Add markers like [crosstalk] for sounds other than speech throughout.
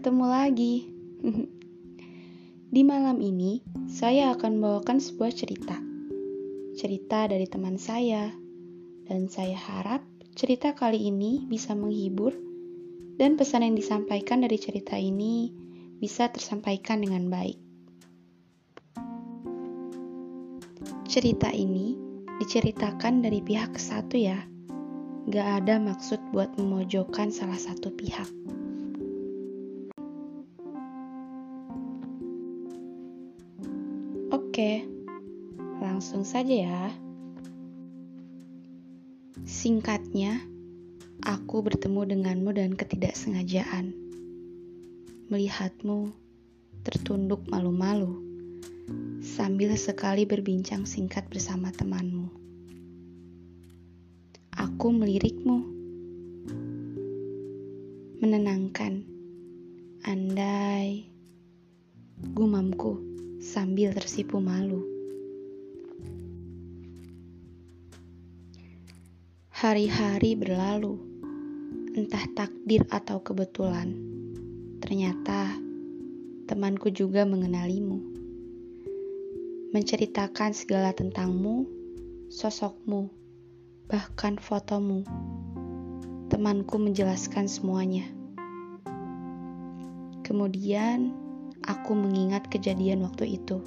ketemu lagi. [laughs] Di malam ini, saya akan membawakan sebuah cerita. Cerita dari teman saya, dan saya harap cerita kali ini bisa menghibur dan pesan yang disampaikan dari cerita ini bisa tersampaikan dengan baik. Cerita ini diceritakan dari pihak satu ya. Gak ada maksud buat memojokkan salah satu pihak. Oke, langsung saja ya. Singkatnya, aku bertemu denganmu dan ketidaksengajaan. Melihatmu tertunduk malu-malu sambil sekali berbincang singkat bersama temanmu. Aku melirikmu. Menenangkan. Andai gumamku sambil tersipu malu. Hari-hari berlalu, entah takdir atau kebetulan. Ternyata temanku juga mengenalimu, menceritakan segala tentangmu, sosokmu, bahkan fotomu. Temanku menjelaskan semuanya. Kemudian, aku mengingat kejadian waktu itu.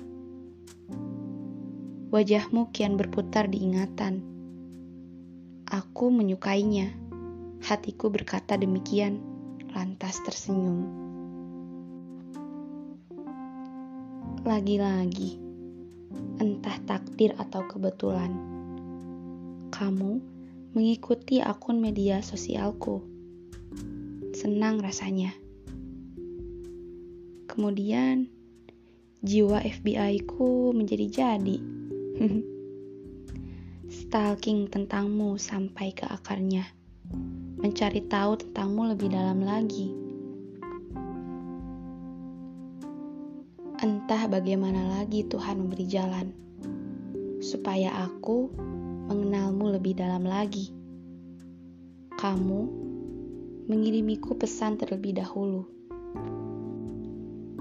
Wajahmu kian berputar di ingatan. Aku menyukainya. Hatiku berkata demikian, lantas tersenyum. Lagi-lagi, entah takdir atau kebetulan, kamu mengikuti akun media sosialku. Senang rasanya Kemudian jiwa FBI ku menjadi jadi. [laughs] Stalking tentangmu sampai ke akarnya. Mencari tahu tentangmu lebih dalam lagi. Entah bagaimana lagi Tuhan memberi jalan supaya aku mengenalmu lebih dalam lagi. Kamu mengirimiku pesan terlebih dahulu.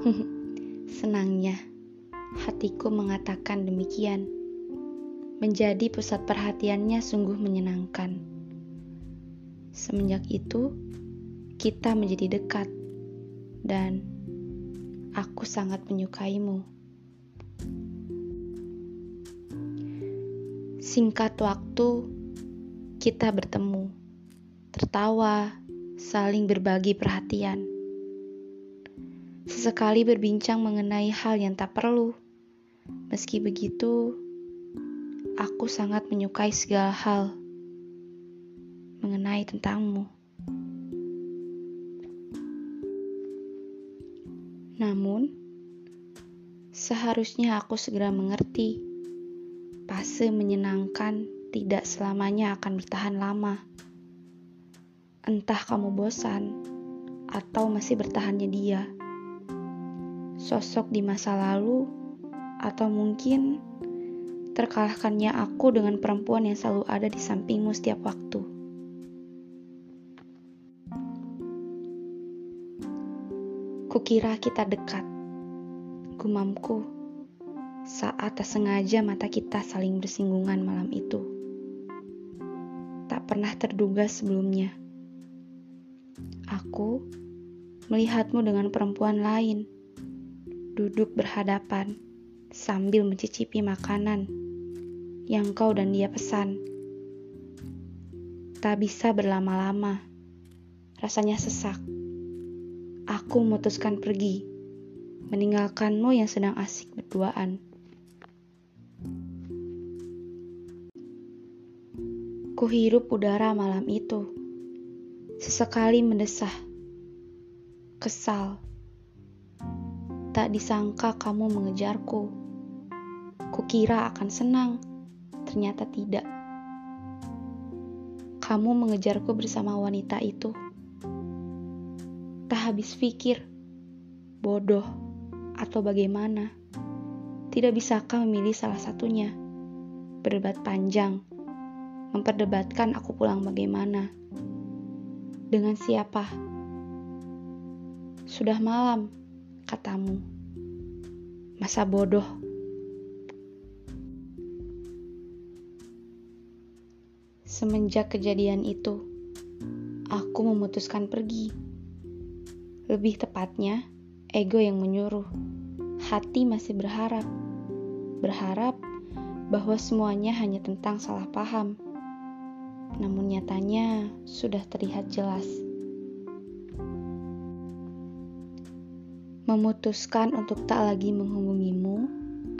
[laughs] Senangnya, hatiku mengatakan demikian. Menjadi pusat perhatiannya sungguh menyenangkan. Semenjak itu, kita menjadi dekat, dan aku sangat menyukaimu. Singkat waktu, kita bertemu, tertawa, saling berbagi perhatian Sesekali berbincang mengenai hal yang tak perlu. Meski begitu, aku sangat menyukai segala hal mengenai tentangmu. Namun, seharusnya aku segera mengerti. Fase menyenangkan tidak selamanya akan bertahan lama. Entah kamu bosan atau masih bertahannya dia sosok di masa lalu, atau mungkin terkalahkannya aku dengan perempuan yang selalu ada di sampingmu setiap waktu. Kukira kita dekat, gumamku, saat tak sengaja mata kita saling bersinggungan malam itu. Tak pernah terduga sebelumnya. Aku melihatmu dengan perempuan lain duduk berhadapan sambil mencicipi makanan yang kau dan dia pesan. Tak bisa berlama-lama, rasanya sesak. Aku memutuskan pergi, meninggalkanmu yang sedang asik berduaan. Kuhirup udara malam itu, sesekali mendesah, kesal Tak disangka kamu mengejarku. Kukira akan senang, ternyata tidak. Kamu mengejarku bersama wanita itu. Tak habis pikir, bodoh, atau bagaimana. Tidak bisakah memilih salah satunya? Berdebat panjang, memperdebatkan aku pulang bagaimana. Dengan siapa? Sudah malam, katamu. Masa bodoh. Semenjak kejadian itu, aku memutuskan pergi. Lebih tepatnya, ego yang menyuruh. Hati masih berharap. Berharap bahwa semuanya hanya tentang salah paham. Namun nyatanya sudah terlihat jelas. Memutuskan untuk tak lagi menghubungimu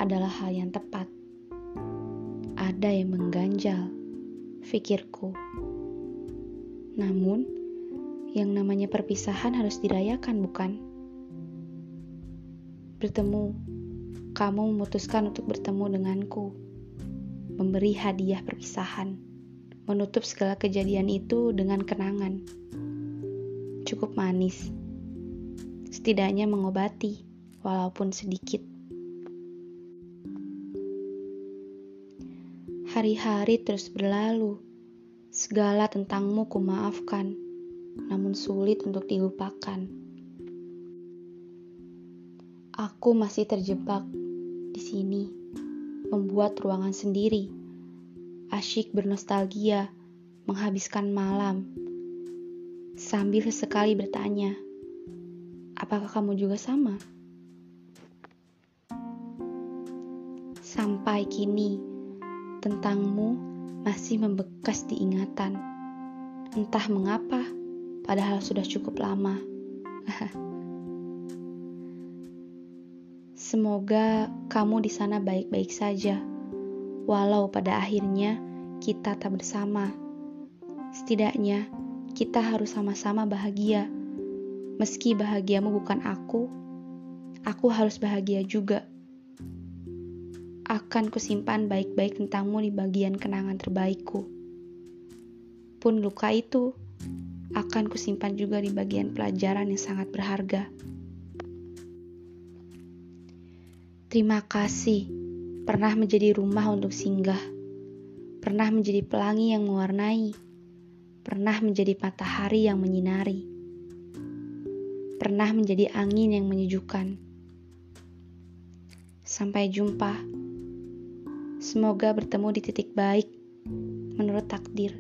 adalah hal yang tepat. Ada yang mengganjal, pikirku. Namun, yang namanya perpisahan harus dirayakan, bukan? Bertemu, kamu memutuskan untuk bertemu denganku, memberi hadiah perpisahan, menutup segala kejadian itu dengan kenangan. Cukup manis setidaknya mengobati, walaupun sedikit. Hari-hari terus berlalu, segala tentangmu kumaafkan, namun sulit untuk dilupakan. Aku masih terjebak di sini, membuat ruangan sendiri, asyik bernostalgia, menghabiskan malam, sambil sesekali bertanya, Apakah kamu juga sama? Sampai kini, tentangmu masih membekas di ingatan. Entah mengapa, padahal sudah cukup lama. [laughs] Semoga kamu di sana baik-baik saja, walau pada akhirnya kita tak bersama. Setidaknya, kita harus sama-sama bahagia Meski bahagiamu bukan aku, aku harus bahagia juga. Akan kusimpan baik-baik tentangmu di bagian kenangan terbaikku. Pun luka itu akan kusimpan juga di bagian pelajaran yang sangat berharga. Terima kasih pernah menjadi rumah untuk singgah, pernah menjadi pelangi yang mewarnai, pernah menjadi matahari yang menyinari pernah menjadi angin yang menyejukkan. Sampai jumpa. Semoga bertemu di titik baik menurut takdir.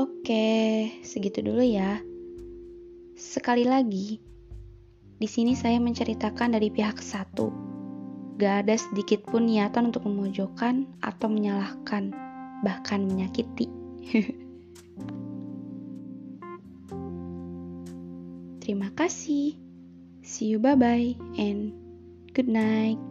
Oke, segitu dulu ya. Sekali lagi, di sini saya menceritakan dari pihak satu. Gak ada sedikit pun niatan untuk memojokkan atau menyalahkan, bahkan menyakiti. [laughs] Terima kasih. See you bye bye and good night.